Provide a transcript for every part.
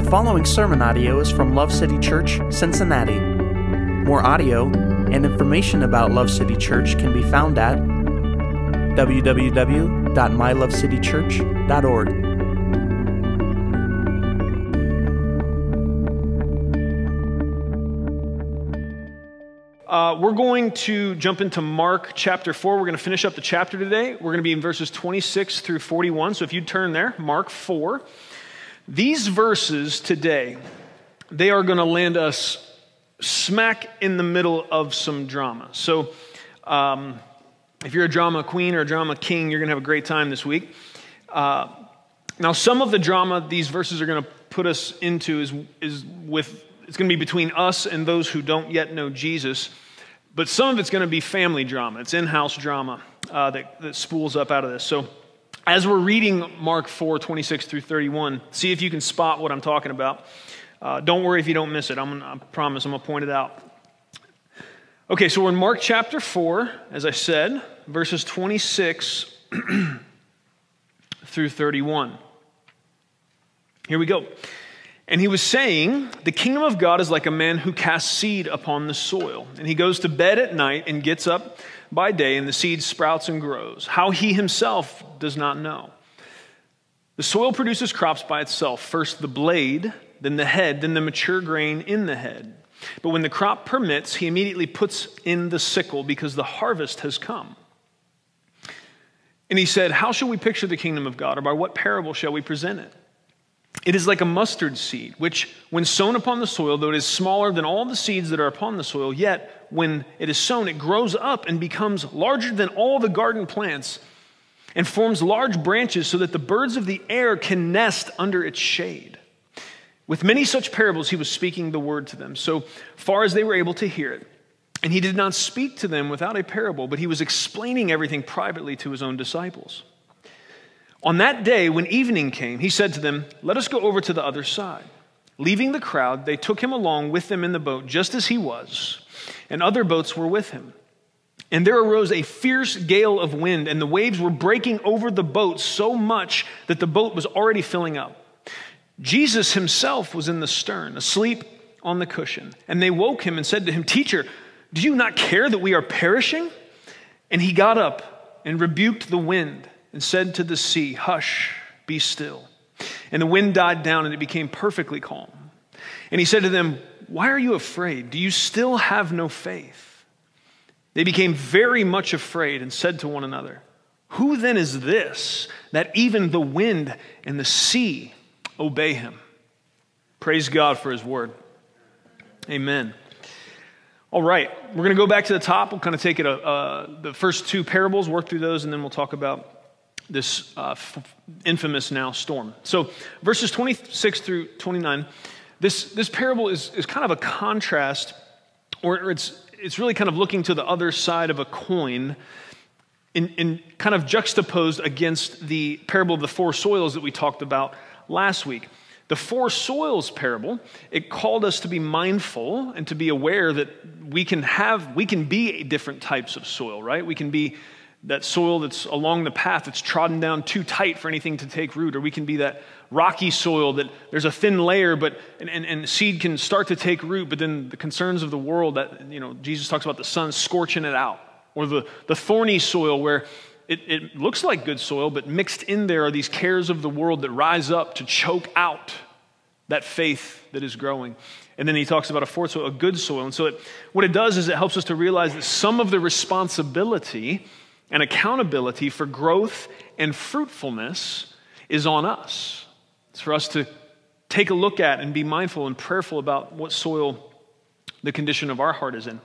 The following sermon audio is from Love City Church, Cincinnati. More audio and information about Love City Church can be found at www.mylovecitychurch.org. Uh, we're going to jump into Mark chapter 4. We're going to finish up the chapter today. We're going to be in verses 26 through 41. So if you turn there, Mark 4. These verses today, they are going to land us smack in the middle of some drama. So um, if you're a drama queen or a drama king, you're going to have a great time this week. Uh, now, some of the drama these verses are going to put us into is, is with it's going to be between us and those who don't yet know Jesus. But some of it's going to be family drama. It's in house drama uh, that, that spools up out of this. So as we're reading Mark 4 26 through 31, see if you can spot what I'm talking about. Uh, don't worry if you don't miss it. I'm I promise I'm going to point it out. Okay, so we're in Mark chapter 4, as I said, verses 26 through 31. Here we go. And he was saying, The kingdom of God is like a man who casts seed upon the soil. And he goes to bed at night and gets up by day, and the seed sprouts and grows. How he himself does not know. The soil produces crops by itself first the blade, then the head, then the mature grain in the head. But when the crop permits, he immediately puts in the sickle because the harvest has come. And he said, How shall we picture the kingdom of God, or by what parable shall we present it? It is like a mustard seed, which, when sown upon the soil, though it is smaller than all the seeds that are upon the soil, yet when it is sown, it grows up and becomes larger than all the garden plants and forms large branches so that the birds of the air can nest under its shade. With many such parables, he was speaking the word to them, so far as they were able to hear it. And he did not speak to them without a parable, but he was explaining everything privately to his own disciples. On that day, when evening came, he said to them, Let us go over to the other side. Leaving the crowd, they took him along with them in the boat, just as he was, and other boats were with him. And there arose a fierce gale of wind, and the waves were breaking over the boat so much that the boat was already filling up. Jesus himself was in the stern, asleep on the cushion. And they woke him and said to him, Teacher, do you not care that we are perishing? And he got up and rebuked the wind and said to the sea, Hush, be still. And the wind died down and it became perfectly calm. And he said to them, Why are you afraid? Do you still have no faith? They became very much afraid and said to one another, Who then is this that even the wind and the sea obey him? Praise God for his word. Amen. All right, we're going to go back to the top. We'll kind of take it, uh, uh, the first two parables, work through those, and then we'll talk about this uh, f- infamous now storm. So, verses 26 through 29, this, this parable is, is kind of a contrast, or it's, it's really kind of looking to the other side of a coin in, in kind of juxtaposed against the parable of the four soils that we talked about last week. The four soils parable, it called us to be mindful and to be aware that we can have, we can be different types of soil, right? We can be that soil that's along the path that's trodden down too tight for anything to take root, or we can be that rocky soil that there's a thin layer, but and, and, and, seed can start to take root, but then the concerns of the world that you know Jesus talks about the sun scorching it out, or the, the thorny soil where it, it looks like good soil, but mixed in there are these cares of the world that rise up to choke out that faith that is growing. And then he talks about a fourth soil, a good soil. And so it, what it does is it helps us to realize that some of the responsibility and accountability for growth and fruitfulness is on us. It's for us to take a look at and be mindful and prayerful about what soil the condition of our heart is in.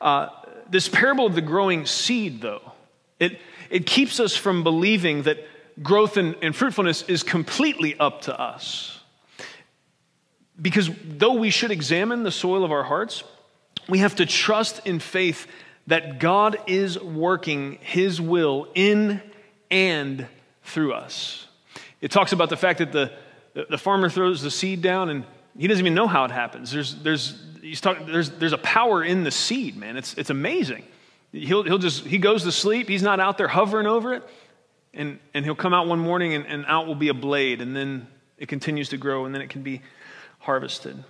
Uh, this parable of the growing seed, though, it, it keeps us from believing that growth and, and fruitfulness is completely up to us. Because though we should examine the soil of our hearts, we have to trust in faith that God is working His will in and through us. It talks about the fact that the, the farmer throws the seed down and he doesn't even know how it happens. There's, there's, he's talking, there's, there's a power in the seed, man. It's, it's amazing. He'll, he'll just, he goes to sleep. He's not out there hovering over it. And, and he'll come out one morning and, and out will be a blade. And then it continues to grow and then it can be harvested.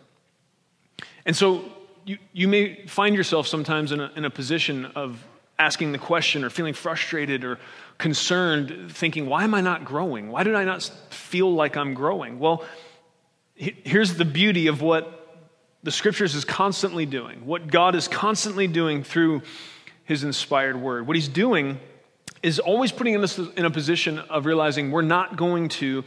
And so you, you may find yourself sometimes in a, in a position of asking the question or feeling frustrated or concerned, thinking, why am I not growing? Why do I not feel like I'm growing? Well, here's the beauty of what the scriptures is constantly doing, what God is constantly doing through his inspired word. What he's doing is always putting us in a position of realizing we're not going to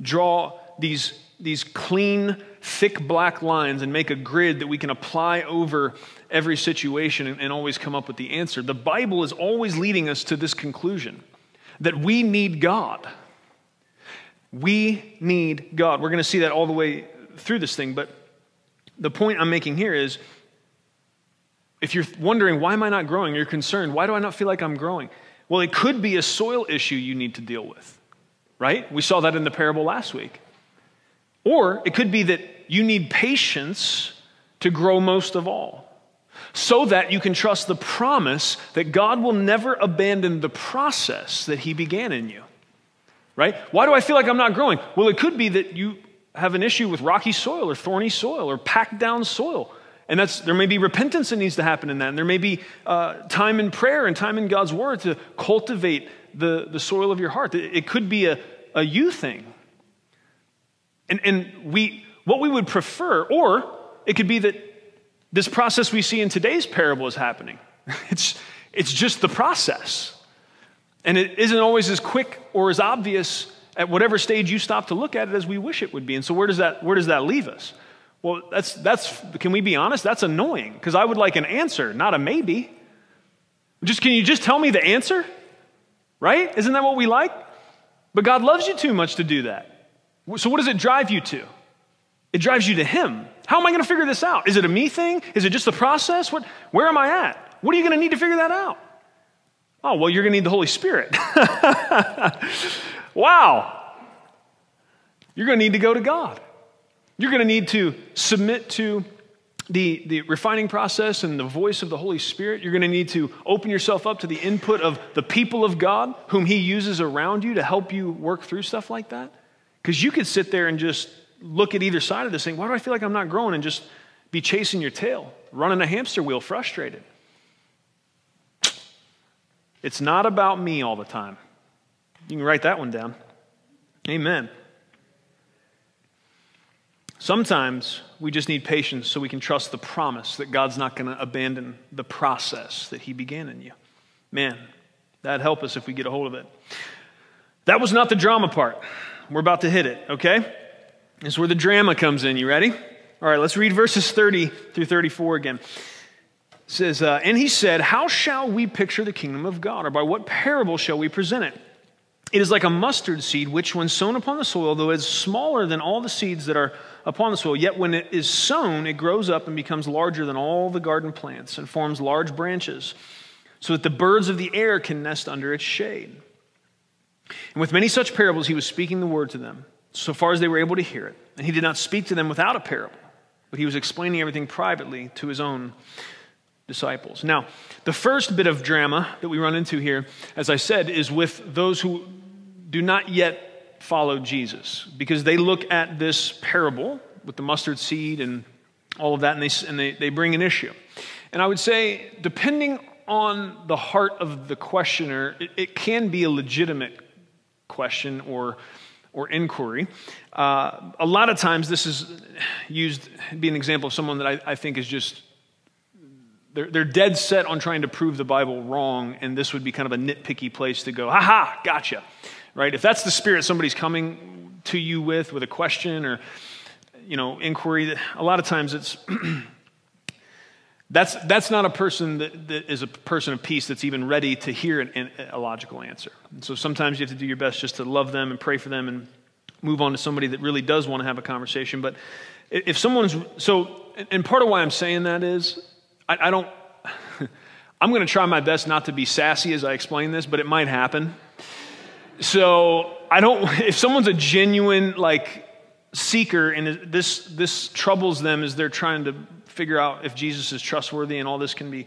draw these, these clean, thick black lines and make a grid that we can apply over every situation and, and always come up with the answer. The Bible is always leading us to this conclusion that we need God. We need God. We're going to see that all the way through this thing, but the point I'm making here is if you're wondering, why am I not growing? You're concerned, why do I not feel like I'm growing? Well, it could be a soil issue you need to deal with, right? We saw that in the parable last week. Or it could be that you need patience to grow most of all, so that you can trust the promise that God will never abandon the process that He began in you, right? Why do I feel like I'm not growing? Well, it could be that you have an issue with rocky soil or thorny soil or packed down soil. And that's, there may be repentance that needs to happen in that. And there may be uh, time in prayer and time in God's word to cultivate the, the soil of your heart. It, it could be a, a you thing. And, and we, what we would prefer, or it could be that this process we see in today's parable is happening. It's, it's just the process. And it isn't always as quick or as obvious at whatever stage you stop to look at it as we wish it would be. And so where does that, where does that leave us? Well, that's, that's, can we be honest? That's annoying because I would like an answer, not a maybe. Just, can you just tell me the answer? Right? Isn't that what we like? But God loves you too much to do that. So what does it drive you to? It drives you to Him. How am I going to figure this out? Is it a me thing? Is it just the process? What, where am I at? What are you going to need to figure that out? Oh, well, you're going to need the Holy Spirit. wow. You're going to need to go to God. You're going to need to submit to the, the refining process and the voice of the Holy Spirit. You're going to need to open yourself up to the input of the people of God whom He uses around you to help you work through stuff like that. Because you could sit there and just look at either side of this thing. Why do I feel like I'm not growing? And just be chasing your tail, running a hamster wheel, frustrated. It's not about me all the time. You can write that one down. Amen. Sometimes we just need patience so we can trust the promise that God's not going to abandon the process that He began in you. Man, that'd help us if we get a hold of it. That was not the drama part. We're about to hit it, okay? This is where the drama comes in. You ready? All right, let's read verses 30 through 34 again. It says, uh, And he said, How shall we picture the kingdom of God, or by what parable shall we present it? It is like a mustard seed, which, when sown upon the soil, though it is smaller than all the seeds that are upon the soil. Yet when it is sown, it grows up and becomes larger than all the garden plants and forms large branches, so that the birds of the air can nest under its shade. And with many such parables, he was speaking the word to them, so far as they were able to hear it. And he did not speak to them without a parable, but he was explaining everything privately to his own disciples. Now, the first bit of drama that we run into here, as I said, is with those who do not yet follow Jesus because they look at this parable with the mustard seed and all of that, and they, and they, they bring an issue. And I would say, depending on the heart of the questioner, it, it can be a legitimate question or, or inquiry. Uh, a lot of times, this is used be an example of someone that I, I think is just they're, they're dead set on trying to prove the Bible wrong, and this would be kind of a nitpicky place to go, ha ha, gotcha right? If that's the spirit somebody's coming to you with, with a question or, you know, inquiry, a lot of times it's, that's, that's not a person that, that is a person of peace that's even ready to hear an, an, a logical answer. And so sometimes you have to do your best just to love them and pray for them and move on to somebody that really does want to have a conversation. But if someone's, so, and part of why I'm saying that is, I, I don't, I'm going to try my best not to be sassy as I explain this, but it might happen. So I don't, if someone's a genuine like seeker and this, this troubles them as they're trying to figure out if Jesus is trustworthy and all this can be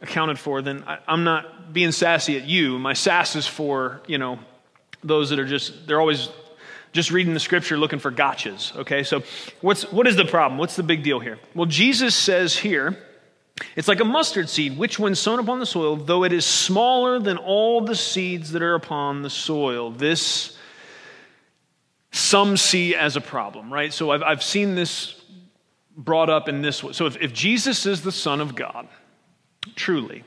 accounted for, then I, I'm not being sassy at you. My sass is for, you know, those that are just, they're always, just reading the scripture looking for gotchas. Okay, so what's, what is the problem? What's the big deal here? Well, Jesus says here, it's like a mustard seed, which, when sown upon the soil, though it is smaller than all the seeds that are upon the soil, this some see as a problem, right? So I've, I've seen this brought up in this way. So if, if Jesus is the Son of God, truly,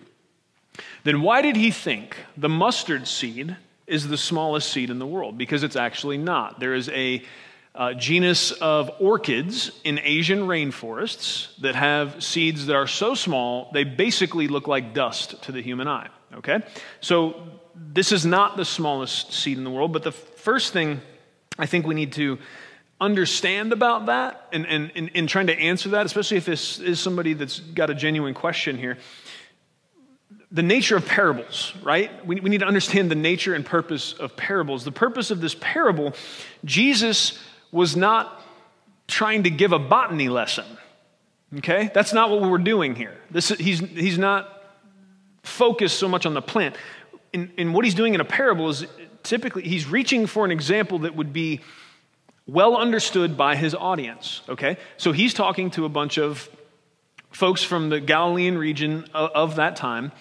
then why did he think the mustard seed is the smallest seed in the world? Because it's actually not. There is a uh, genus of orchids in Asian rainforests that have seeds that are so small they basically look like dust to the human eye. Okay? So this is not the smallest seed in the world, but the first thing I think we need to understand about that and, and, and, and trying to answer that, especially if this is somebody that's got a genuine question here. The nature of parables, right? We, we need to understand the nature and purpose of parables. The purpose of this parable, Jesus was not trying to give a botany lesson. Okay? That's not what we're doing here. This, he's, he's not focused so much on the plant. In, in what he's doing in a parable is typically he's reaching for an example that would be well understood by his audience. Okay? So he's talking to a bunch of folks from the Galilean region of, that time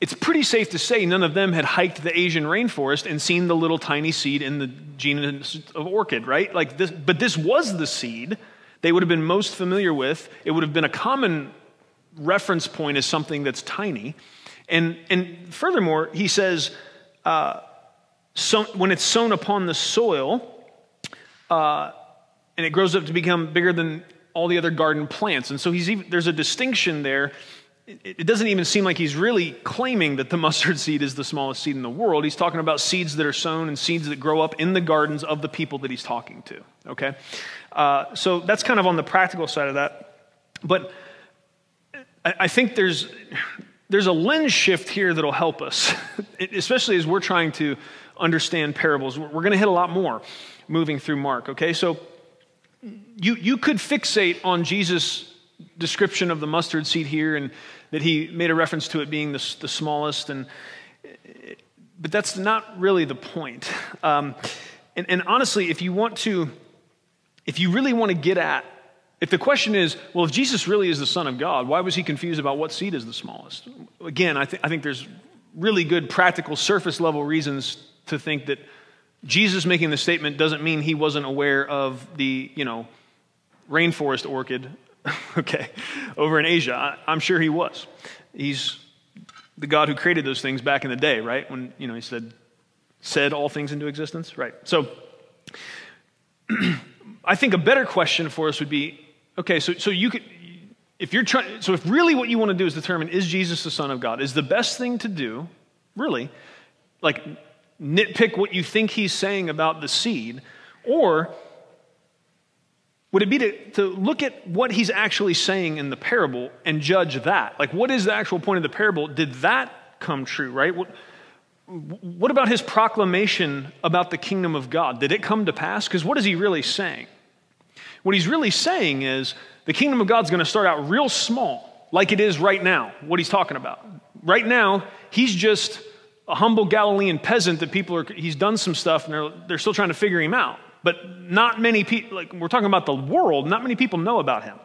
it's pretty safe to say none of them had hiked the Asian rainforest and seen the little tiny seed in the genus of orchid, right? Like this, but this was the seed they would have been most familiar with. It would have been a common reference point as something that's tiny. And, and furthermore, he says, uh, so, when it's sown upon the soil, uh, and it grows up to become bigger than all the other garden plants. And so he's even, there's a distinction there it doesn't even seem like he's really claiming that the mustard seed is the smallest seed in the world. He's talking about seeds that are sown and seeds that grow up in the gardens of the people that he's talking to. Okay? Uh, so that's kind of on the practical side of that. But I, I think there's, there's a lens shift here that'll help us, especially as we're trying to understand parables. We're going to hit a lot more moving through Mark. Okay? So you, you could fixate on Jesus' description of the mustard seed here and that he made a reference to it being the, the smallest. And, but that's not really the point. Um, and, and honestly, if you want to, if you really want to get at, if the question is, well, if Jesus really is the Son of God, why was he confused about what seed is the smallest? Again, I, th- I think there's really good practical surface level reasons to think that Jesus making the statement doesn't mean he wasn't aware of the, you know, rainforest orchid okay, over in Asia. I, am sure he was. He's the God who created those things back in the day, right? When, you know, he said, said all things into existence, right? So I think a better question for us would be okay, so, so you could, if you're trying, so if really what you want to do is determine is Jesus the Son of God, is the best thing to do, really, like nitpick what you think he's saying about the seed, or would it be to, to look at what he's actually saying in the parable and judge that? Like, what is the actual point of the parable? Did that come true, right? What, what about his proclamation about the kingdom of God? Did it come to pass? Because what is he really saying? What he's really saying is the kingdom of God's going to start out real small, like it is right now, what he's talking about. Right now, he's just a humble Galilean peasant that people are, he's done some stuff and they're, they're still trying to figure him out but not many people, like we're talking about the world, not many people know about him.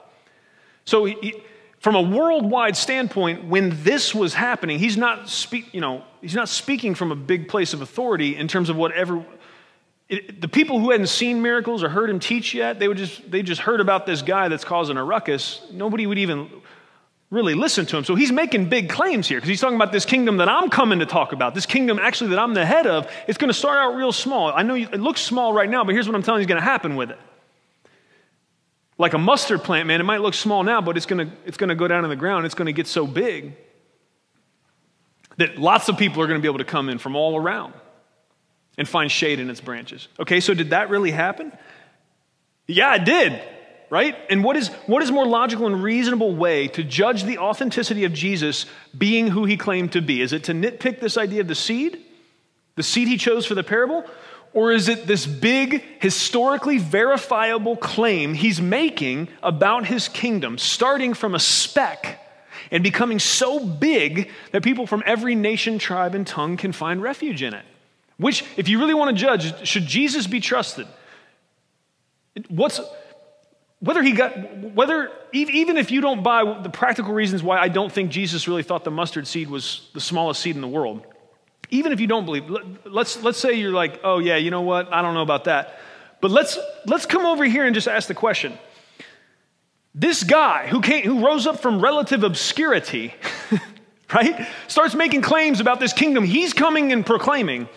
So, he, from a worldwide standpoint, when this was happening, he's not speak, you know, he's not speaking from a big place of authority in terms of whatever. It, the people who hadn't seen miracles or heard him teach yet, they would just they just heard about this guy that's causing a ruckus. Nobody would even really listen to him. So he's making big claims here because he's talking about this kingdom that I'm coming to talk about. This kingdom, actually, that I'm the head of. It's going to start out real small. I know it looks small right now, but here's what I'm telling you is going to happen with it. Like a mustard plant, man, it might look small now, but it's going to, it's going to go down in the ground. It's going to get so big that lots of people are going to be able to come in from all around and find shade in its branches. Okay, so did that really happen? Yeah, it did right? And what is, what is more logical and reasonable way to judge the authenticity of Jesus being who he claimed to be? Is it to nitpick this idea of the seed, the seed he chose for the parable? Or is it this big, historically verifiable claim he's making about his kingdom, starting from a speck and becoming so big that people from every nation, tribe, and tongue can find refuge in it? Which, if you really want to judge, should Jesus be trusted? What's whether he got whether even if you don't buy the practical reasons why I don't think Jesus really thought the mustard seed was the smallest seed in the world. Even if you don't believe, let's let's say you're like, oh yeah, you know what? I don't know about that. But let's let's come over here and just ask the question. This guy who came, who rose up from relative obscurity, right, starts making claims about this kingdom he's coming and proclaiming,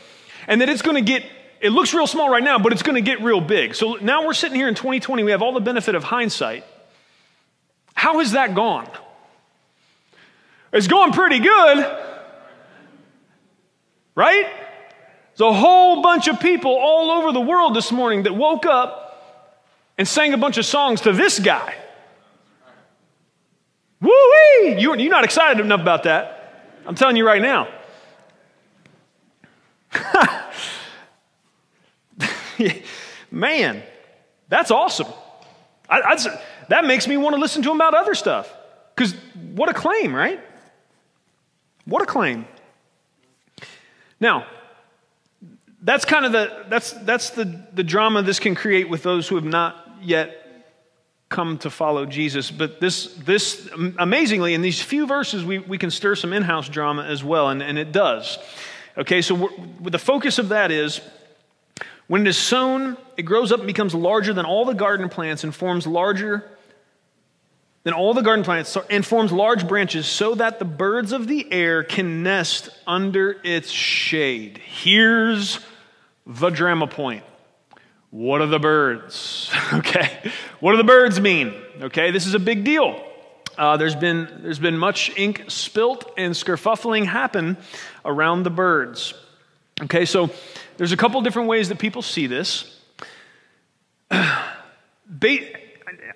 and that it's going to get it looks real small right now, but it's going to get real big. So now we're sitting here in 2020, we have all the benefit of hindsight. How has that gone? It's going pretty good, right? There's a whole bunch of people all over the world this morning that woke up and sang a bunch of songs to this guy. Woo wee! You're not excited enough about that. I'm telling you right now. Man, that's awesome. I, that makes me want to listen to him about other stuff. Because what a claim, right? What a claim. Now, that's kind of the that's that's the, the drama this can create with those who have not yet come to follow Jesus. But this this amazingly, in these few verses, we, we can stir some in-house drama as well, and, and it does. Okay, so the focus of that is when it is sown, it grows up and becomes larger than all the garden plants and forms larger than all the garden plants and forms large branches so that the birds of the air can nest under its shade. Here's the drama point. What are the birds? okay. What do the birds mean? Okay, this is a big deal. Uh, there's, been, there's been much ink spilt and skerfuffling happen around the birds. Okay, so there's a couple different ways that people see this.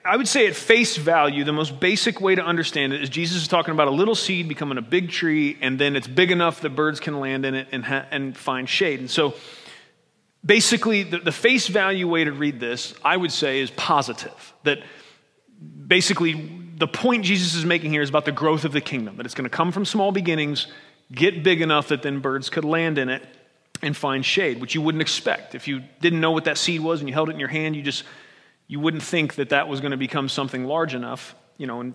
I would say at face value, the most basic way to understand it is Jesus is talking about a little seed becoming a big tree, and then it's big enough that birds can land in it and, ha- and find shade. And so, basically, the, the face value way to read this, I would say, is positive. That basically, the point Jesus is making here is about the growth of the kingdom, that it's going to come from small beginnings, get big enough that then birds could land in it and find shade, which you wouldn't expect. If you didn't know what that seed was and you held it in your hand, you just you wouldn't think that that was going to become something large enough, you know, and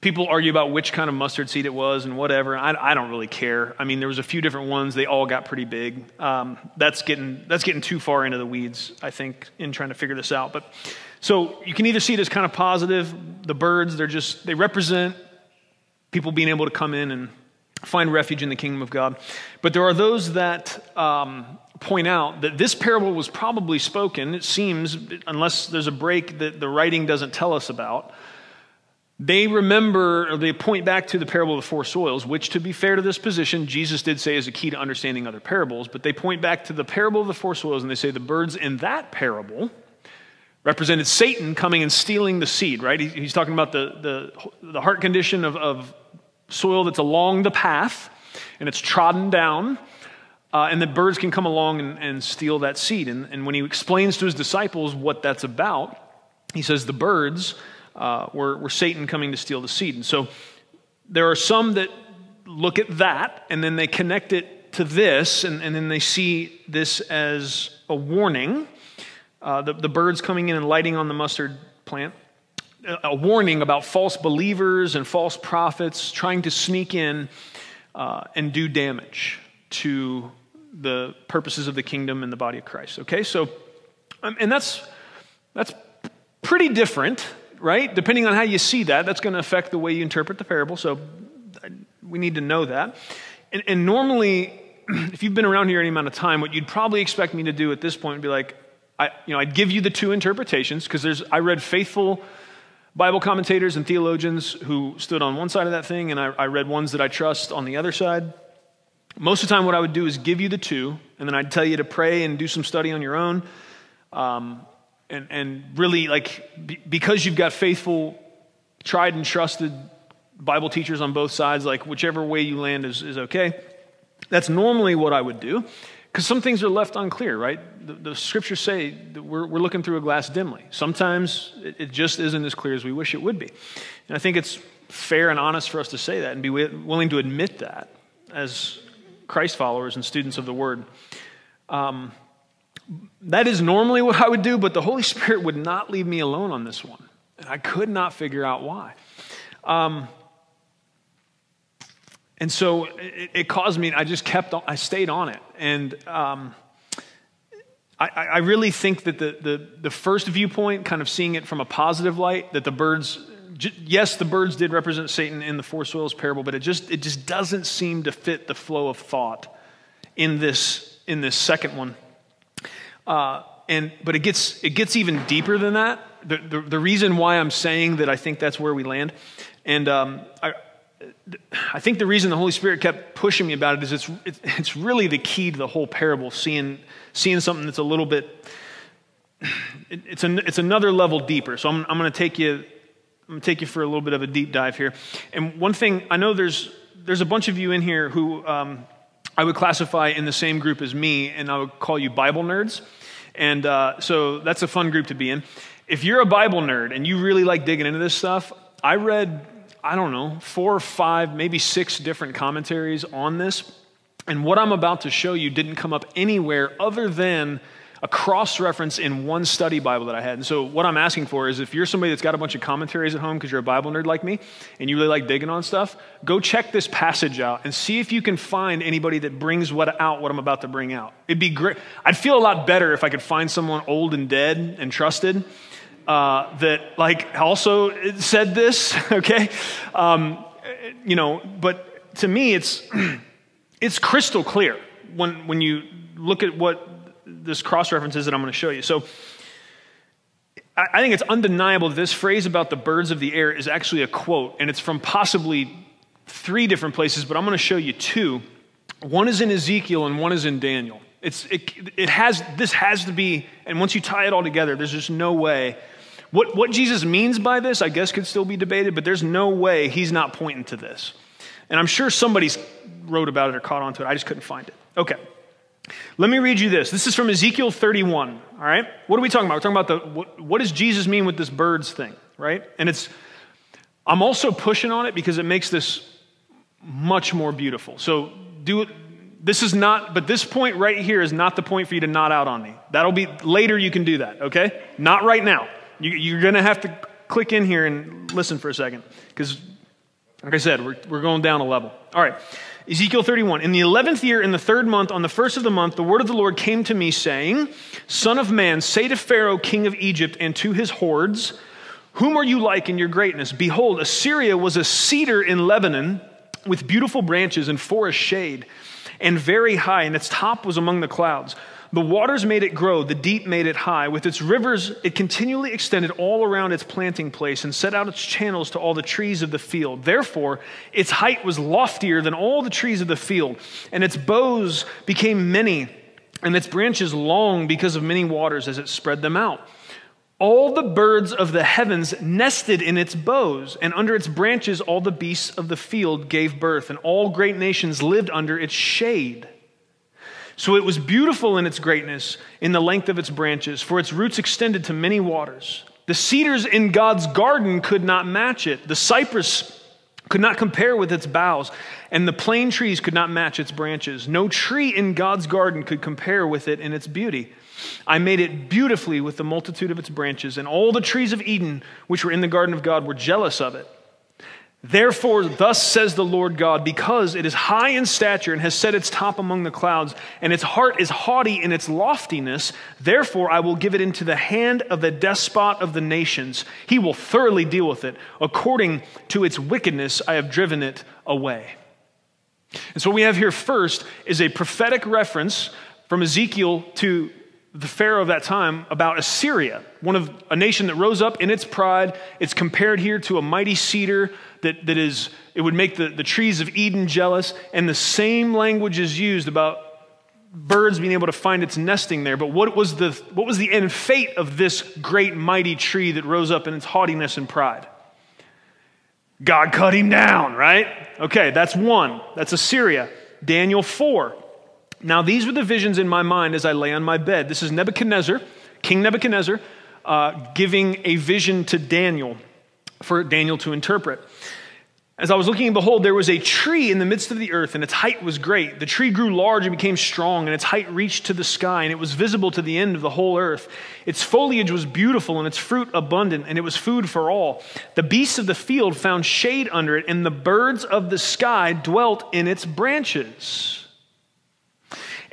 people argue about which kind of mustard seed it was and whatever. I, I don't really care. I mean, there was a few different ones. They all got pretty big. Um, that's getting that's getting too far into the weeds, I think, in trying to figure this out. But so you can either see it as kind of positive. The birds, they're just they represent people being able to come in and find refuge in the kingdom of God. But there are those that um, point out that this parable was probably spoken, it seems, unless there's a break that the writing doesn't tell us about. They remember, or they point back to the parable of the four soils, which, to be fair to this position, Jesus did say is a key to understanding other parables. But they point back to the parable of the four soils and they say the birds in that parable represented Satan coming and stealing the seed, right? He's talking about the, the, the heart condition of, of soil that's along the path and it's trodden down. Uh, and the birds can come along and, and steal that seed. And, and, when he explains to his disciples what that's about, he says the birds uh, were, were Satan coming to steal the seed. And so there are some that look at that and then they connect it to this, and, and then they see this as a warning. Uh, the, the birds coming in and lighting on the mustard plant a warning about false believers and false prophets trying to sneak in uh, and do damage to the purposes of the kingdom and the body of Christ. Okay, so, um, and that's, that's pretty different, right? Depending on how you see that, that's going to affect the way you interpret the parable. So we need to know that. And, and normally, if you've been around here any amount of time, what you'd probably expect me to do at this point would be like, I, you know, I'd give you the two interpretations because there's, I read faithful Bible commentators and theologians who stood on one side of that thing, and I, I, read ones that I trust on the other side. Most of the time, what I would do is give you the two, and then I'd tell you to pray and do some study on your own. Um, and, and really, like, be, because you've got faithful, tried and trusted Bible teachers on both sides, like, whichever way you land is, is okay. That's normally what I would do. Because some things are left unclear, right? The, the scriptures say we're, we're looking through a glass dimly. Sometimes it, it, just isn't as clear as we wish it would be. And I think it's fair and honest for us to say that and be willing to admit that as Christ followers and students of the Word. Um, that is normally what I would do, but the Holy Spirit would not leave me alone on this one. And I could not figure out why. Um, and so it, it, caused me, I just kept on, I stayed on it. And um, I, I, really think that the, the, the first viewpoint, kind of seeing it from a positive light, that the birds, yes, the birds did represent Satan in the four soils parable, but it just, it just doesn't seem to fit the flow of thought in this, in this second one. Uh, and, but it gets, it gets even deeper than that. The, the, the, reason why I'm saying that I think that's where we land, and um, I, I think the reason the Holy Spirit kept pushing me about it is it's, it's really the key to the whole parable, seeing, seeing something that's a little bit, it's, an, it's another level deeper. So I'm, I'm going to take you, I'm going to take you for a little bit of a deep dive here. And one thing, I know there's, there's a bunch of you in here who um, I would classify in the same group as me, and I would call you Bible nerds. And uh, so that's a fun group to be in. If you're a Bible nerd and you really like digging into this stuff, I read, I don't know, four or five, maybe six different commentaries on this. And what I'm about to show you didn't come up anywhere other than a cross reference in one study Bible that I had. And so, what I'm asking for is if you're somebody that's got a bunch of commentaries at home because you're a Bible nerd like me and you really like digging on stuff, go check this passage out and see if you can find anybody that brings what out what I'm about to bring out. It'd be great. I'd feel a lot better if I could find someone old and dead and trusted. Uh, that like also said this, okay? Um, you know, but to me, it's it's crystal clear when when you look at what this cross reference is that I'm going to show you. So I think it's undeniable that this phrase about the birds of the air is actually a quote, and it's from possibly three different places, but I'm going to show you two. One is in Ezekiel and one is in Daniel. It's, it, it has, this has to be, and once you tie it all together, there's just no way. What, what Jesus means by this, I guess, could still be debated, but there's no way he's not pointing to this. And I'm sure somebody's wrote about it or caught on to it. I just couldn't find it. Okay. Let me read you this. This is from Ezekiel 31, all right? What are we talking about? We're talking about the what, what does Jesus mean with this birds thing, right? And it's I'm also pushing on it because it makes this much more beautiful. So do it this is not but this point right here is not the point for you to nod out on me. That'll be later you can do that, okay? Not right now. You, you're going to have to click in here and listen for a second because like I said, we're, we're going down a level. All right. Ezekiel 31. In the 11th year, in the third month, on the first of the month, the word of the Lord came to me, saying, Son of man, say to Pharaoh, king of Egypt, and to his hordes, Whom are you like in your greatness? Behold, Assyria was a cedar in Lebanon with beautiful branches and forest shade, and very high, and its top was among the clouds. The waters made it grow, the deep made it high. With its rivers, it continually extended all around its planting place and set out its channels to all the trees of the field. Therefore, its height was loftier than all the trees of the field, and its boughs became many, and its branches long because of many waters as it spread them out. All the birds of the heavens nested in its boughs, and under its branches all the beasts of the field gave birth, and all great nations lived under its shade. So it was beautiful in its greatness, in the length of its branches, for its roots extended to many waters. The cedars in God's garden could not match it. The cypress could not compare with its boughs, and the plane trees could not match its branches. No tree in God's garden could compare with it in its beauty. I made it beautifully with the multitude of its branches, and all the trees of Eden, which were in the garden of God, were jealous of it. Therefore, thus says the Lord God, because it is high in stature and has set its top among the clouds, and its heart is haughty in its loftiness, therefore I will give it into the hand of the despot of the nations. He will thoroughly deal with it. According to its wickedness, I have driven it away. And so, what we have here first is a prophetic reference from Ezekiel to the Pharaoh of that time about Assyria, one of a nation that rose up in its pride. It's compared here to a mighty cedar that, that is, it would make the, the trees of Eden jealous. And the same language is used about birds being able to find its nesting there. But what was the, what was the end fate of this great mighty tree that rose up in its haughtiness and pride? God cut him down, right? Okay, that's one. That's Assyria. Daniel 4. Now, these were the visions in my mind as I lay on my bed. This is Nebuchadnezzar, King Nebuchadnezzar, uh, giving a vision to Daniel for Daniel to interpret. As I was looking, behold, there was a tree in the midst of the earth, and its height was great. The tree grew large and became strong, and its height reached to the sky, and it was visible to the end of the whole earth. Its foliage was beautiful, and its fruit abundant, and it was food for all. The beasts of the field found shade under it, and the birds of the sky dwelt in its branches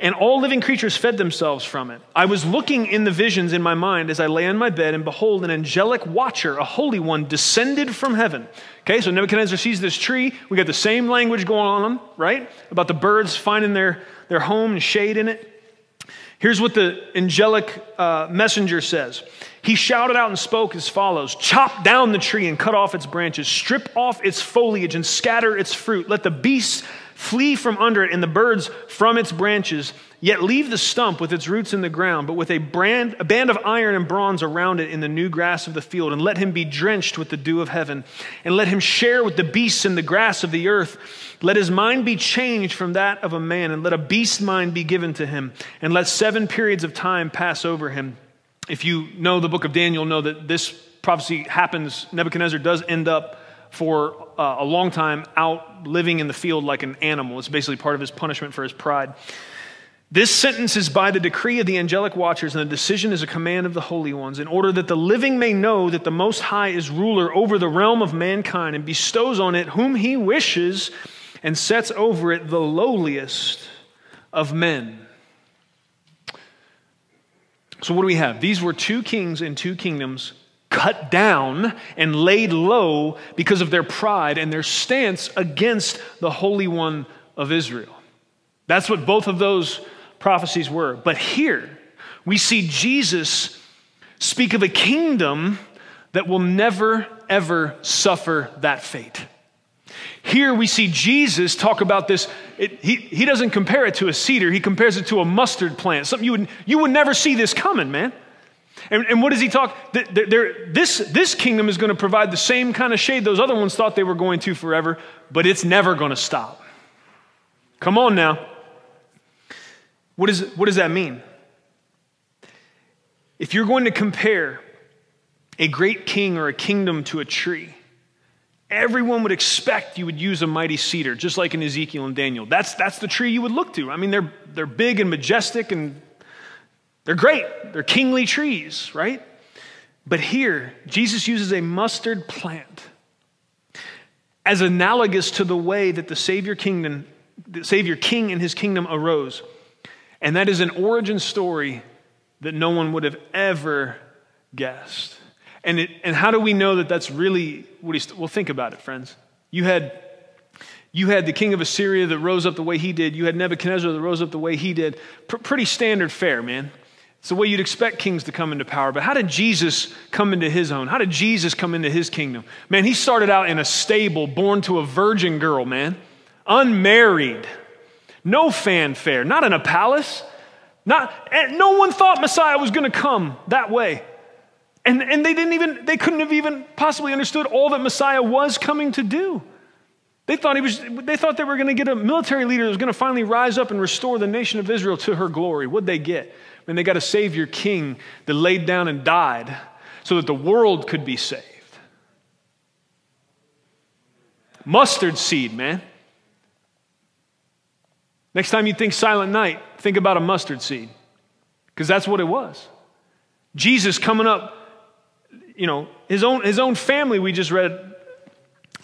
and all living creatures fed themselves from it. I was looking in the visions in my mind as I lay on my bed, and behold, an angelic watcher, a holy one, descended from heaven. Okay, so Nebuchadnezzar sees this tree. We got the same language going on, right? About the birds finding their, their home and shade in it. Here's what the angelic uh, messenger says He shouted out and spoke as follows Chop down the tree and cut off its branches, strip off its foliage and scatter its fruit. Let the beasts Flee from under it and the birds from its branches, yet leave the stump with its roots in the ground, but with a, brand, a band of iron and bronze around it in the new grass of the field, and let him be drenched with the dew of heaven, and let him share with the beasts in the grass of the earth. Let his mind be changed from that of a man, and let a beast mind be given to him, and let seven periods of time pass over him. If you know the book of Daniel, know that this prophecy happens. Nebuchadnezzar does end up for uh, a long time out living in the field like an animal. It's basically part of his punishment for his pride. This sentence is by the decree of the angelic watchers, and the decision is a command of the holy ones, in order that the living may know that the Most High is ruler over the realm of mankind and bestows on it whom he wishes and sets over it the lowliest of men. So, what do we have? These were two kings and two kingdoms cut down and laid low because of their pride and their stance against the Holy One of Israel. That's what both of those prophecies were. But here, we see Jesus speak of a kingdom that will never, ever suffer that fate. Here we see Jesus talk about this. It, he, he doesn't compare it to a cedar, he compares it to a mustard plant. Something you would, you would never see this coming, man. And, and what does he talk? this, this kingdom is going to provide the same kind of shade those other ones thought they were going to forever, but it's never going to stop. Come on now. What, is, what does that mean? If you're going to compare a great king or a kingdom to a tree, everyone would expect you would use a mighty cedar, just like in Ezekiel and Daniel. That's, that's the tree you would look to. I mean, they're, they're big and majestic and they're great, they're kingly trees, right? But here, Jesus uses a mustard plant as analogous to the way that the Savior kingdom, the Savior king and his kingdom arose. And that is an origin story that no one would have ever guessed. And, it, and how do we know that that's really what he's, well, think about it, friends. You had, you had the king of Assyria that rose up the way he did. You had Nebuchadnezzar that rose up the way he did. P- pretty standard fare, man. It's the way you'd expect kings to come into power. But how did Jesus come into his own? How did Jesus come into his kingdom? Man, he started out in a stable, born to a virgin girl, man, unmarried, no fanfare, not in a palace. Not, no one thought Messiah was going to come that way. And, and they didn't even, they couldn't have even possibly understood all that Messiah was coming to do. They thought, he was, they thought they were going to get a military leader that was going to finally rise up and restore the nation of Israel to her glory. What'd they get? And they got a Savior King that laid down and died so that the world could be saved. Mustard seed, man. Next time you think Silent Night, think about a mustard seed, because that's what it was. Jesus coming up, you know, his own, his own family, we just read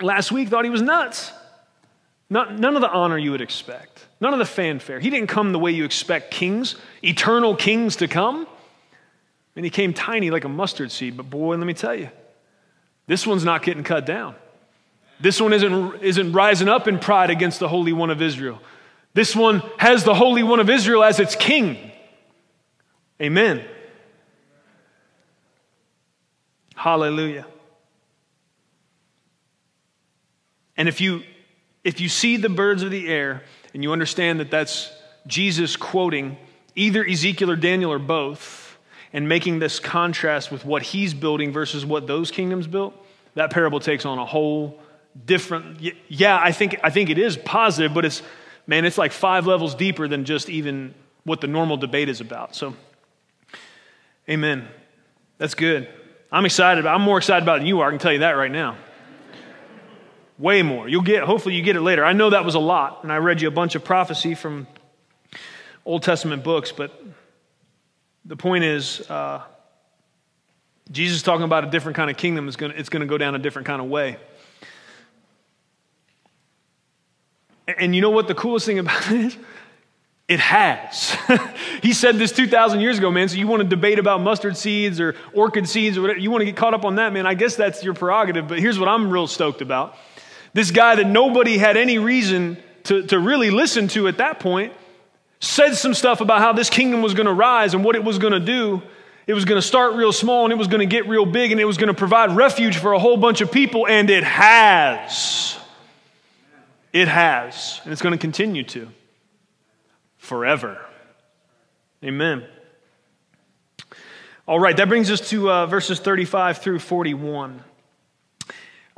last week, thought he was nuts. Not, none of the honor you would expect. None of the fanfare. He didn't come the way you expect kings, eternal kings to come. And he came tiny like a mustard seed. But boy, let me tell you, this one's not getting cut down. This one isn't, isn't rising up in pride against the Holy One of Israel. This one has the Holy One of Israel as its king. Amen. Hallelujah. And if you if you see the birds of the air and you understand that that's Jesus quoting either Ezekiel or Daniel or both, and making this contrast with what he's building versus what those kingdoms built, that parable takes on a whole different. Yeah, I think, I think it is positive, but it's, man, it's like five levels deeper than just even what the normal debate is about. So, amen. That's good. I'm excited. I'm more excited about it than you are. I can tell you that right now. Way more. You'll get, hopefully, you get it later. I know that was a lot, and I read you a bunch of prophecy from Old Testament books, but the point is, uh, Jesus talking about a different kind of kingdom is going it's going to go down a different kind of way. And you know what the coolest thing about it is? It has. he said this 2,000 years ago, man. So you want to debate about mustard seeds or orchid seeds or whatever. You want to get caught up on that, man. I guess that's your prerogative. But here's what I'm real stoked about. This guy that nobody had any reason to, to really listen to at that point said some stuff about how this kingdom was going to rise and what it was going to do. It was going to start real small and it was going to get real big and it was going to provide refuge for a whole bunch of people, and it has. It has. And it's going to continue to forever. Amen. All right, that brings us to uh, verses 35 through 41.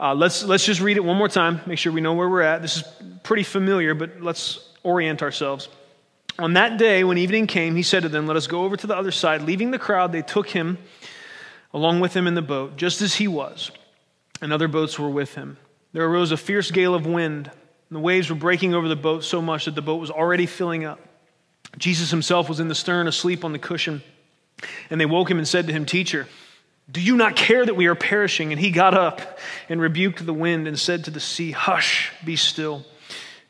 Uh, let's, let's just read it one more time, make sure we know where we're at. This is pretty familiar, but let's orient ourselves. On that day, when evening came, he said to them, Let us go over to the other side. Leaving the crowd, they took him along with him in the boat, just as he was, and other boats were with him. There arose a fierce gale of wind, and the waves were breaking over the boat so much that the boat was already filling up. Jesus himself was in the stern, asleep on the cushion. And they woke him and said to him, Teacher, do you not care that we are perishing? And he got up and rebuked the wind and said to the sea, Hush, be still.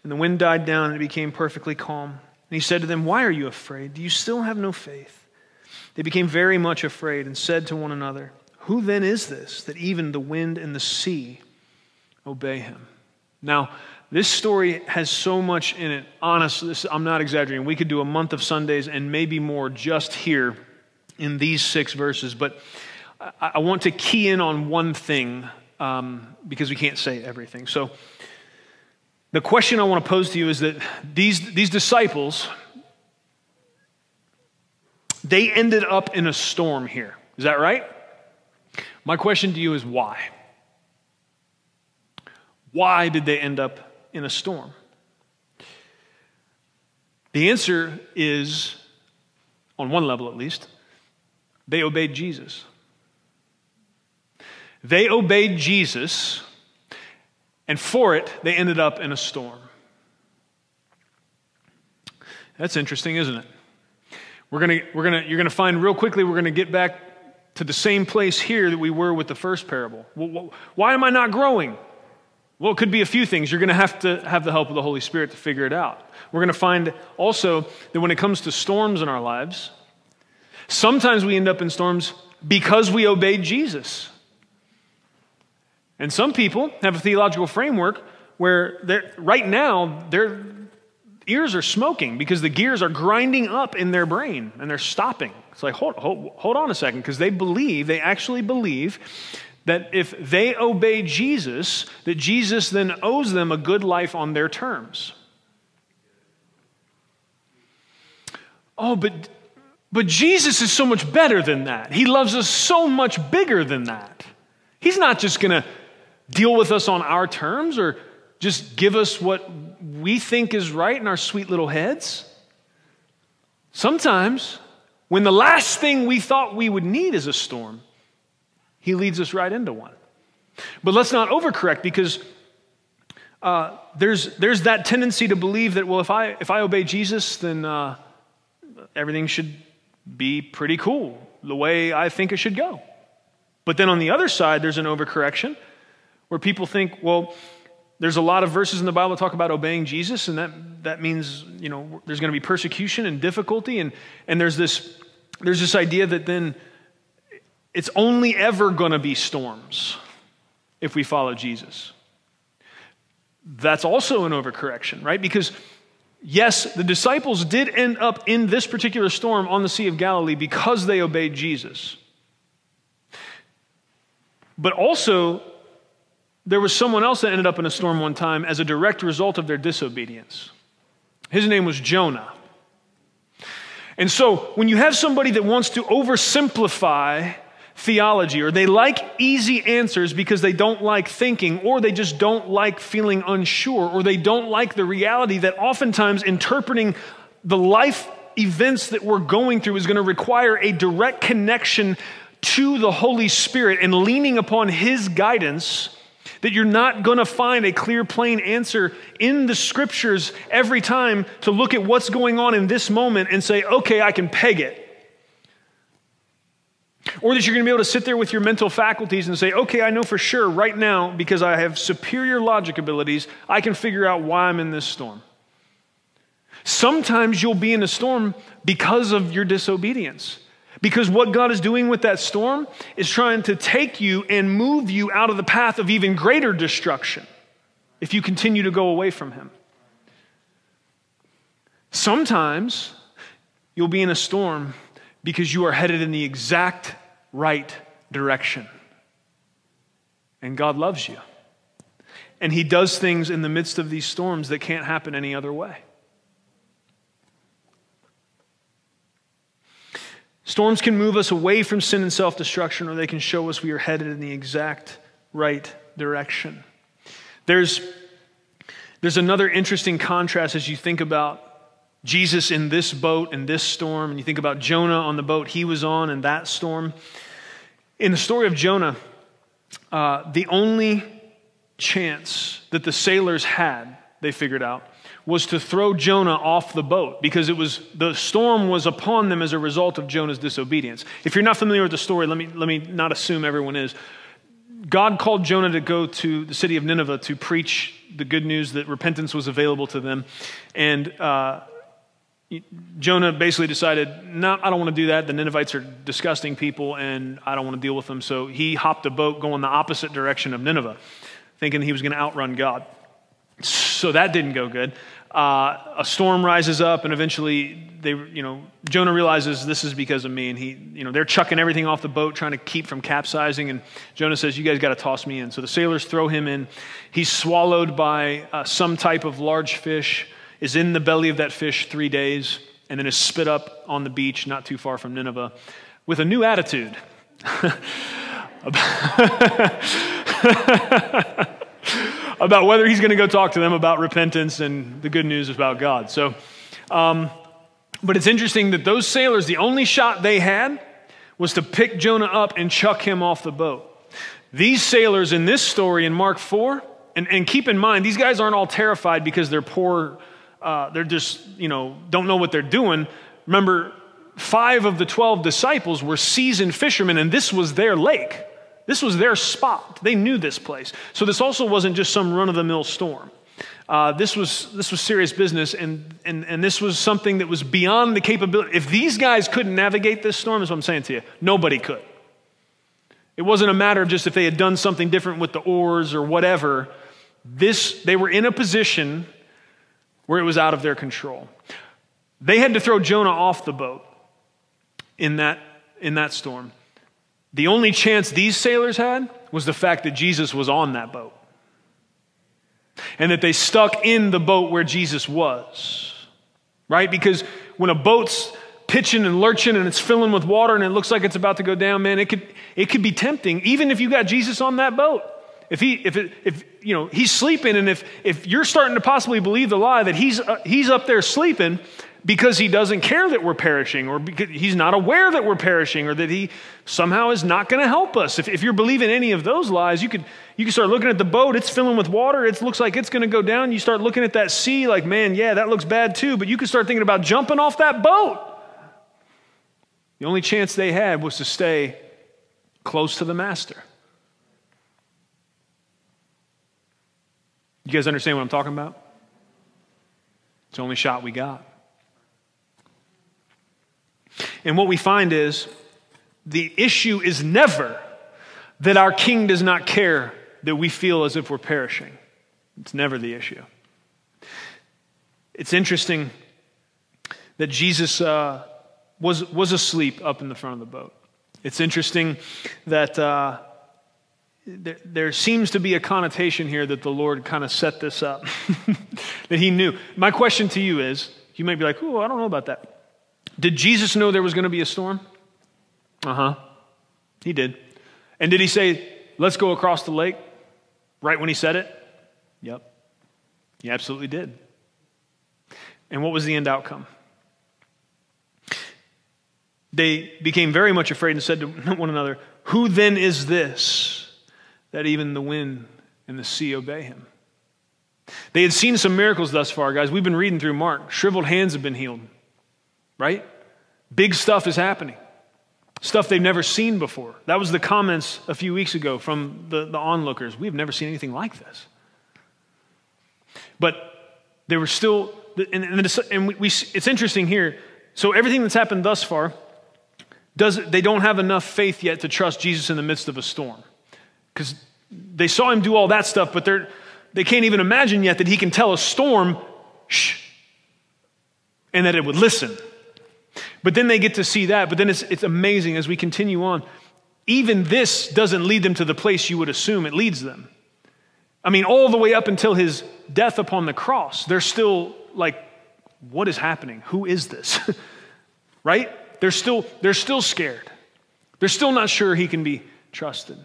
And the wind died down and it became perfectly calm. And he said to them, Why are you afraid? Do you still have no faith? They became very much afraid and said to one another, Who then is this that even the wind and the sea obey him? Now, this story has so much in it. Honestly, I'm not exaggerating. We could do a month of Sundays and maybe more just here in these six verses. But I, I want to key in on one thing um, because we can't say everything. So, the question I want to pose to you is that these, these disciples, they ended up in a storm here. Is that right? My question to you is why? Why did they end up in a storm? The answer is, on one level at least, they obeyed Jesus. They obeyed Jesus, and for it, they ended up in a storm. That's interesting, isn't it? We're gonna, we're gonna, you're going to find real quickly, we're going to get back to the same place here that we were with the first parable. Why am I not growing? Well, it could be a few things. You're going to have to have the help of the Holy Spirit to figure it out. We're going to find also that when it comes to storms in our lives, sometimes we end up in storms because we obeyed Jesus. And some people have a theological framework where right now their ears are smoking because the gears are grinding up in their brain and they're stopping. It's like, hold, hold, hold on a second, because they believe, they actually believe that if they obey Jesus, that Jesus then owes them a good life on their terms. Oh, but but Jesus is so much better than that. He loves us so much bigger than that. He's not just going to deal with us on our terms or just give us what we think is right in our sweet little heads. Sometimes, when the last thing we thought we would need is a storm, he leads us right into one. But let's not overcorrect because uh, there's, there's that tendency to believe that, well, if I, if I obey Jesus, then uh, everything should be pretty cool, the way I think it should go. But then on the other side, there's an overcorrection where people think, well, there's a lot of verses in the Bible that talk about obeying Jesus, and that, that means, you know, there's going to be persecution and difficulty. And, and there's, this, there's this idea that then it's only ever going to be storms if we follow Jesus. That's also an overcorrection, right? Because, yes, the disciples did end up in this particular storm on the Sea of Galilee because they obeyed Jesus. But also, there was someone else that ended up in a storm one time as a direct result of their disobedience. His name was Jonah. And so, when you have somebody that wants to oversimplify theology, or they like easy answers because they don't like thinking, or they just don't like feeling unsure, or they don't like the reality that oftentimes interpreting the life events that we're going through is going to require a direct connection to the Holy Spirit and leaning upon His guidance, That you're not going to find a clear, plain answer in the scriptures every time to look at what's going on in this moment and say, okay, I can peg it. Or that you're going to be able to sit there with your mental faculties and say, okay, I know for sure right now, because I have superior logic abilities, I can figure out why I'm in this storm. Sometimes you'll be in a storm because of your disobedience. Because what God is doing with that storm is trying to take you and move you out of the path of even greater destruction if you continue to go away from Him. Sometimes you'll be in a storm because you are headed in the exact right direction. And God loves you. And He does things in the midst of these storms that can't happen any other way. Storms can move us away from sin and self destruction, or they can show us we are headed in the exact right direction. There's, there's another interesting contrast as you think about Jesus in this boat in this storm, and you think about Jonah on the boat he was on in that storm. In the story of Jonah, uh, the only chance that the sailors had, they figured out, was to throw Jonah off the boat because it was the storm was upon them as a result of Jonah's disobedience. If you're not familiar with the story, let me let me not assume everyone is. God called Jonah to go to the city of Nineveh to preach the good news that repentance was available to them, and uh, Jonah basically decided, no, I don't want to do that. The Ninevites are disgusting people, and I don't want to deal with them. So he hopped a boat going the opposite direction of Nineveh, thinking he was going to outrun God. So that didn't go good. Uh, a storm rises up, and eventually, they, you know, Jonah realizes this is because of me, and he, you know, they're chucking everything off the boat, trying to keep from capsizing. And Jonah says, "You guys got to toss me in." So the sailors throw him in. He's swallowed by uh, some type of large fish. Is in the belly of that fish three days, and then is spit up on the beach, not too far from Nineveh, with a new attitude. about whether he's going to go talk to them about repentance and the good news about God. So, um, but it's interesting that those sailors, the only shot they had was to pick Jonah up and chuck him off the boat. These sailors in this story in Mark 4, and, and keep in mind, these guys aren't all terrified because they're poor, uh, they're just, you know, don't know what they're doing. Remember, five of the 12 disciples were seasoned fishermen, and this was their lake. This was their spot. They knew this place. So this also wasn't just some run of the mill storm. Uh, this, was, this was serious business, and, and, and this was something that was beyond the capability. If these guys couldn't navigate this storm, is what I'm saying to you, nobody could. It wasn't a matter of just if they had done something different with the oars or whatever. This, they were in a position where it was out of their control. They had to throw Jonah off the boat in that, in that storm. The only chance these sailors had was the fact that Jesus was on that boat and that they stuck in the boat where Jesus was. Right? Because when a boat's pitching and lurching and it's filling with water and it looks like it's about to go down, man, it could, it could be tempting, even if you got Jesus on that boat. If he, if, it, if you know, he's sleeping, and if, if you're starting to possibly believe the lie that he's, uh, he's up there sleeping, because he doesn't care that we're perishing, or because he's not aware that we're perishing, or that he somehow is not going to help us. If, if you're believing any of those lies, you could, you could start looking at the boat, it's filling with water, it looks like it's going to go down. You start looking at that sea, like, man, yeah, that looks bad too, but you could start thinking about jumping off that boat. The only chance they had was to stay close to the master. You guys understand what I'm talking about? It's the only shot we got. And what we find is the issue is never that our king does not care that we feel as if we're perishing. It's never the issue. It's interesting that Jesus uh, was, was asleep up in the front of the boat. It's interesting that uh, there, there, seems to be a connotation here that the Lord kind of set this up, that he knew. My question to you is you might be like, oh, I don't know about that. Did Jesus know there was going to be a storm? Uh huh. He did. And did he say, let's go across the lake right when he said it? Yep. He absolutely did. And what was the end outcome? They became very much afraid and said to one another, Who then is this that even the wind and the sea obey him. They had seen some miracles thus far, guys. We've been reading through Mark. Shriveled hands have been healed, right? Big stuff is happening. Stuff they've never seen before. That was the comments a few weeks ago from the, the onlookers. We've never seen anything like this. But they were still, and, and, and we, we, it's interesting here. So everything that's happened thus far, does, they don't have enough faith yet to trust Jesus in the midst of a storm. Because they saw him do all that stuff, but they're, they can't even imagine yet that he can tell a storm, shh, and that it would listen. But then they get to see that. But then it's, it's amazing as we continue on. Even this doesn't lead them to the place you would assume it leads them. I mean, all the way up until his death upon the cross, they're still like, what is happening? Who is this? right? They're still, they're still scared. They're still not sure he can be trusted.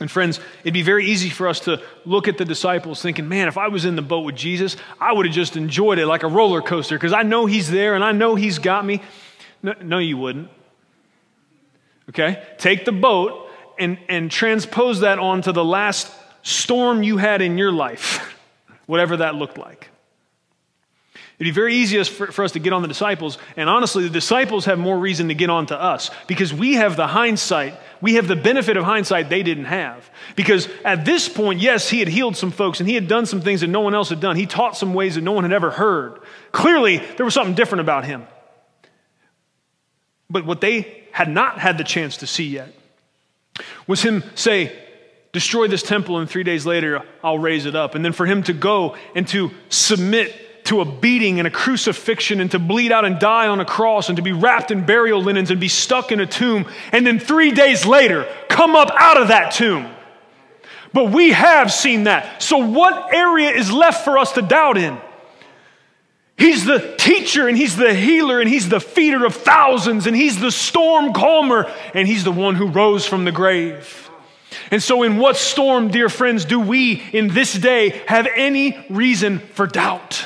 And friends, it'd be very easy for us to look at the disciples thinking, man, if I was in the boat with Jesus, I would have just enjoyed it like a roller coaster because I know he's there and I know he's got me. No, no, you wouldn't. Okay? Take the boat and, and transpose that onto the last storm you had in your life, whatever that looked like. It'd be very easy for, for, us to get on the disciples, and honestly, the disciples have more reason to get on to us because we have the hindsight, we have the benefit of hindsight they didn't have. Because at this point, yes, he had healed some folks and he had done some things that no one else had done. He taught some ways that no one had ever heard. Clearly, there was something different about him. But what they had not had the chance to see yet was him say, Destroy this temple, and three days later, I'll raise it up. And then for him to go and to submit to a beating and a crucifixion and to bleed out and die on a cross and to be wrapped in burial linens and be stuck in a tomb and then three days later come up out of that tomb. But we have seen that. So, what area is left for us to doubt in? He's the teacher and he's the healer and he's the feeder of thousands and he's the storm calmer and he's the one who rose from the grave. And so, in what storm, dear friends, do we in this day have any reason for doubt?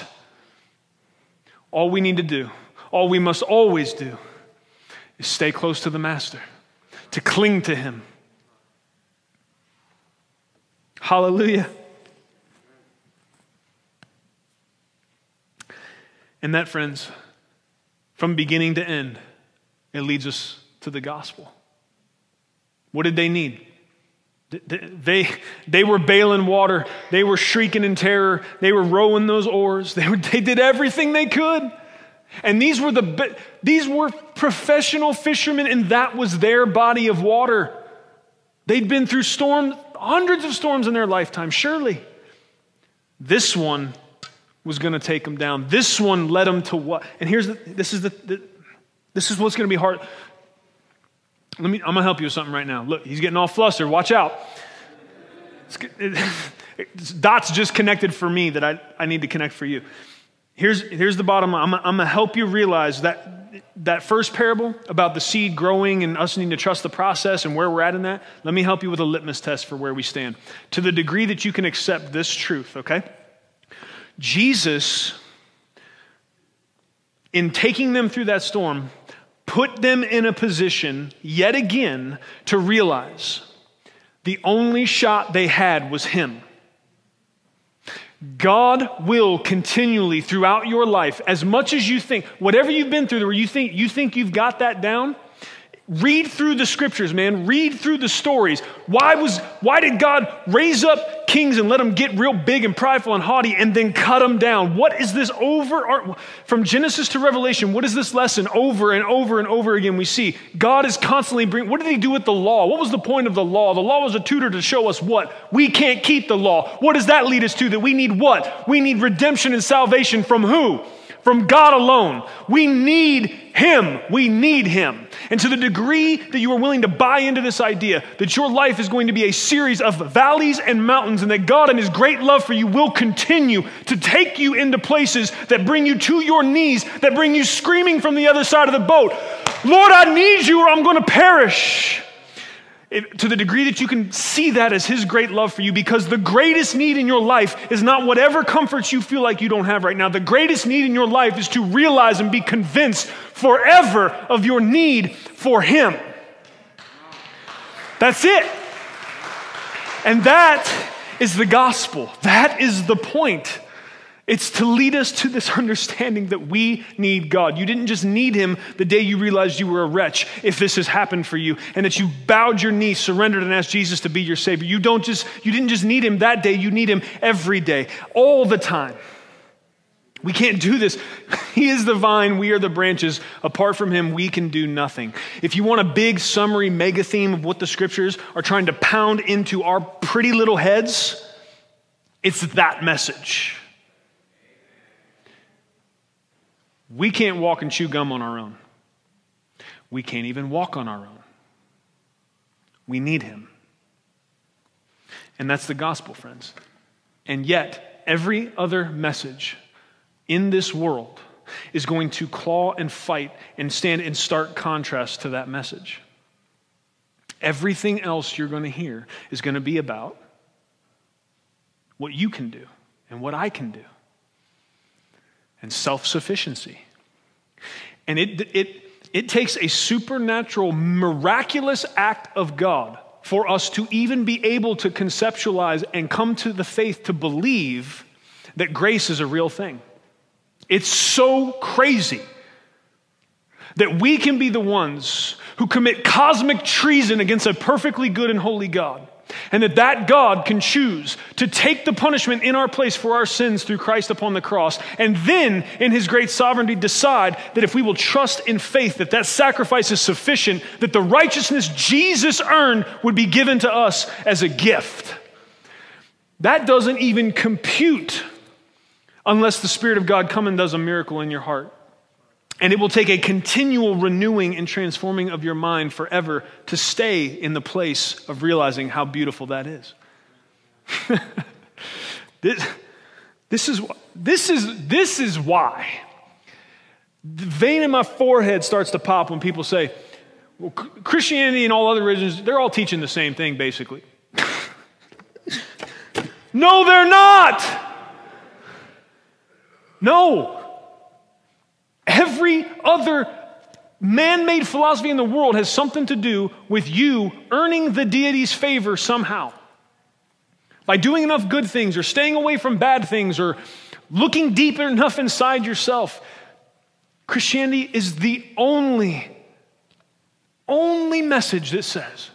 All we need to do, all we must always do, is stay close to the Master, to cling to Him. Hallelujah. And that, friends, from beginning to end, it leads us to the gospel. What did they need? They, they were bailing water. They were shrieking in terror. They were rowing those oars. They, were, they did everything they could. And these were, the, these were professional fishermen, and that was their body of water. They'd been through storms, hundreds of storms in their lifetime, surely. This one was going to take them down. This one led them to what? And here's the, this is the, the this is what's going to be hard. Let me, I'm going to help you with something right now. Look, he's getting all flustered. Watch out. dots just connected for me that I, I need to connect for you. Here's, here's the bottom line. I'm, I'm going to help you realize that that first parable about the seed growing and us needing to trust the process and where we're at in that, let me help you with a litmus test for where we stand. To the degree that you can accept this truth, okay? Jesus, in taking them through that storm, put them in a position yet again to realize the only shot they had was Him. God will continually throughout your life, as much as you think, whatever you've been through where you think you think you've got that down, Read through the scriptures, man. Read through the stories. Why, was, why did God raise up kings and let them get real big and prideful and haughty and then cut them down? What is this over? From Genesis to Revelation, what is this lesson over and over and over again? We see God is constantly bringing, what did he do with the law? What was the point of the law? The law was a tutor to show us what? We can't keep the law. What does that lead us to? That we need what? We need redemption and salvation from who? From God alone. We need Him. We need Him. And to the degree that you are willing to buy into this idea that your life is going to be a series of valleys and mountains, and that God and His great love for you will continue to take you into places that bring you to your knees, that bring you screaming from the other side of the boat, Lord, I need you or I'm going to perish if, to the degree that you can see that as His great love for you, because the greatest need in your life is not whatever comforts you feel like you don't have right now. The greatest need in your life is to realize and be convinced forever of your need for Him. That's it. And that is the gospel. That is the point. It's to lead us to this understanding that we need God. You didn't just need Him the day you realized you were a wretch, if this has happened for you, and that you bowed your knee, surrendered, and asked Jesus to be your Savior. You, don't just, you didn't just need Him that day, you need Him every day, all the time. We can't do this. He is the vine, we are the branches. Apart from Him, we can do nothing. If you want a big summary mega theme of what the scriptures are trying to pound into our pretty little heads, it's that message. We can't walk and chew gum on our own. We can't even walk on our own. We need Him. And that's the gospel, friends. And yet, every other message in this world is going to claw and fight and stand in stark contrast to that message. Everything else you're going to hear is going to be about what you can do and what I can do and self sufficiency. And it, it, it takes a supernatural, miraculous act of God for us to even be able to conceptualize and come to the faith to believe that grace is a real thing. It's so crazy that we can be the ones who commit cosmic treason against a perfectly good and holy God and that that God can choose to take the punishment in our place for our sins through Christ upon the cross, and then in his great sovereignty decide that if we will trust in faith that that sacrifice is sufficient, that the righteousness Jesus earned would be given to us as a gift. That doesn't even compute unless the Spirit of God come and does a miracle in your heart. And it will take a continual renewing and transforming of your mind forever to stay in the place of realizing how beautiful that is. this, this, is this, is, this is why the vein in my forehead starts to pop when people say, well, Christianity and all other religions, they're all teaching the same thing, basically. no, they're not. No. Every other man made philosophy in the world has something to do with you earning the deity's favor somehow. By doing enough good things or staying away from bad things or looking deep enough inside yourself. Christianity is the only, only message that says,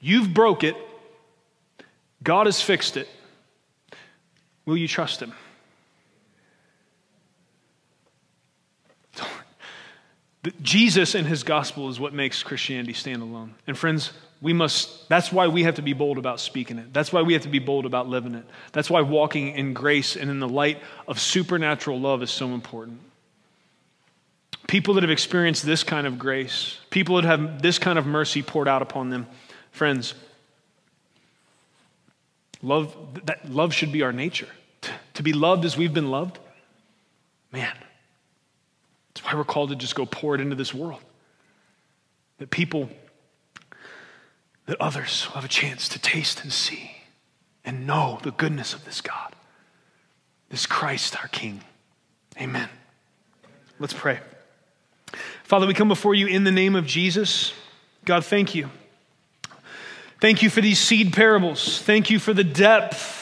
You've broke it, God has fixed it. Will you trust Him? Jesus and his gospel is what makes Christianity stand alone. And friends, we must, that's why we have to be bold about speaking it. That's why we have to be bold about living it. That's why walking in grace and in the light of supernatural love is so important. People that have experienced this kind of grace, people that have this kind of mercy poured out upon them, friends, love, that love should be our nature. To be loved as we've been loved, man, that's why we're called to just go pour it into this world. That people, that others will have a chance to taste and see and know the goodness of this God, this Christ our King. Amen. Let's pray. Father, we come before you in the name of Jesus. God, thank you. Thank you for these seed parables. Thank you for the depth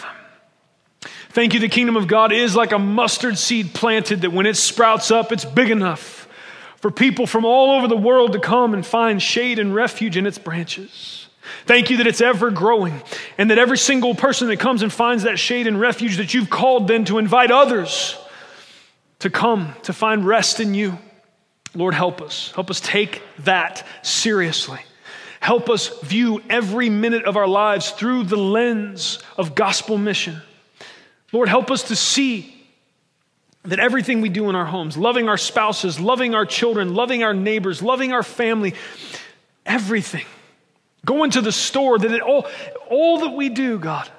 Thank you, the kingdom of God is like a mustard seed planted that when it sprouts up, it's big enough for people from all over the world to come and find shade and refuge in its branches. Thank you that it's ever growing and that every single person that comes and finds that shade and refuge that you've called then to invite others to come to find rest in you. Lord, help us. Help us take that seriously. Help us view every minute of our lives through the lens of gospel mission. Lord, help us to see that everything we do in our homes, loving our spouses, loving our children, loving our neighbors, loving our family, everything, going to the store, that it all, all that we do, God,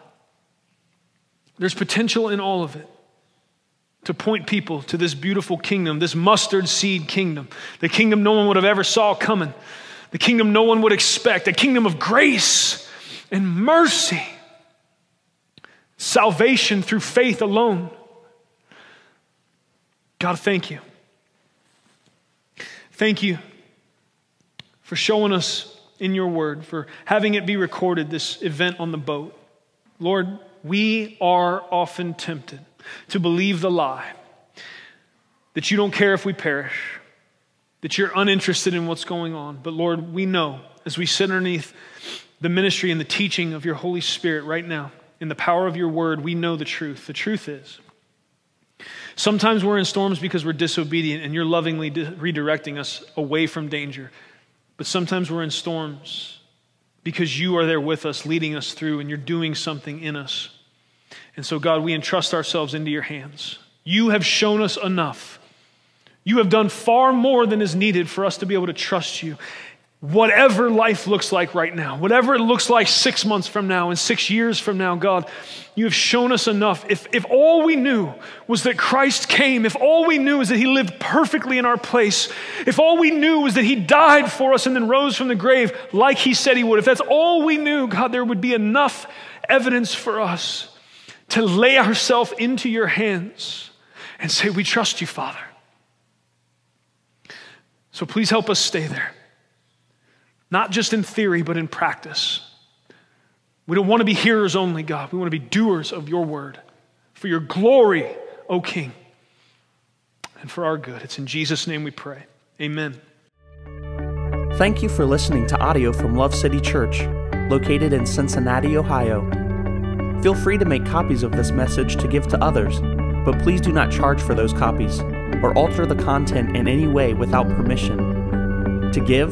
there's potential in all of it to point people to this beautiful kingdom, this mustard seed kingdom, the kingdom no one would have ever saw coming, the kingdom no one would expect, a kingdom of grace and mercy salvation through faith alone. God, thank you. Thank you for showing us in your word, for having it be recorded, this event on the boat. Lord, we are often tempted to believe the lie that you don't care if we perish, that you're uninterested in what's going on. But Lord, we know as we sit underneath the ministry and the teaching of your Holy Spirit right now, in the power of your word, we know the truth. The truth is, sometimes we're in storms because we're disobedient and you're lovingly redirecting us away from danger. But sometimes we're in storms because you are there with us, leading us through, and you're doing something in us. And so, God, we entrust ourselves into your hands. You have shown us enough. You have done far more than is needed for us to be able to trust you whatever life looks like right now, whatever it looks like six months from now and six years from now, God, you have shown us enough. If, if all we knew was that Christ came, if all we knew is that He lived perfectly in our place, if all we knew was that He died for us and then rose from the grave like He said He would, if that's all we knew, God, there would be enough evidence for us to lay ourselves into your hands and say, We trust you, Father. So please help us stay there not just in theory, but in practice. We don't want to be hearers only, God. We want to be doers of your word for your glory, O King, and for our good. It's in Jesus' name we pray. Amen. Thank you for listening to audio from Love City Church, located in Cincinnati, Ohio. Feel free to make copies of this message to give to others, but please do not charge for those copies or alter the content in any way without permission. To give,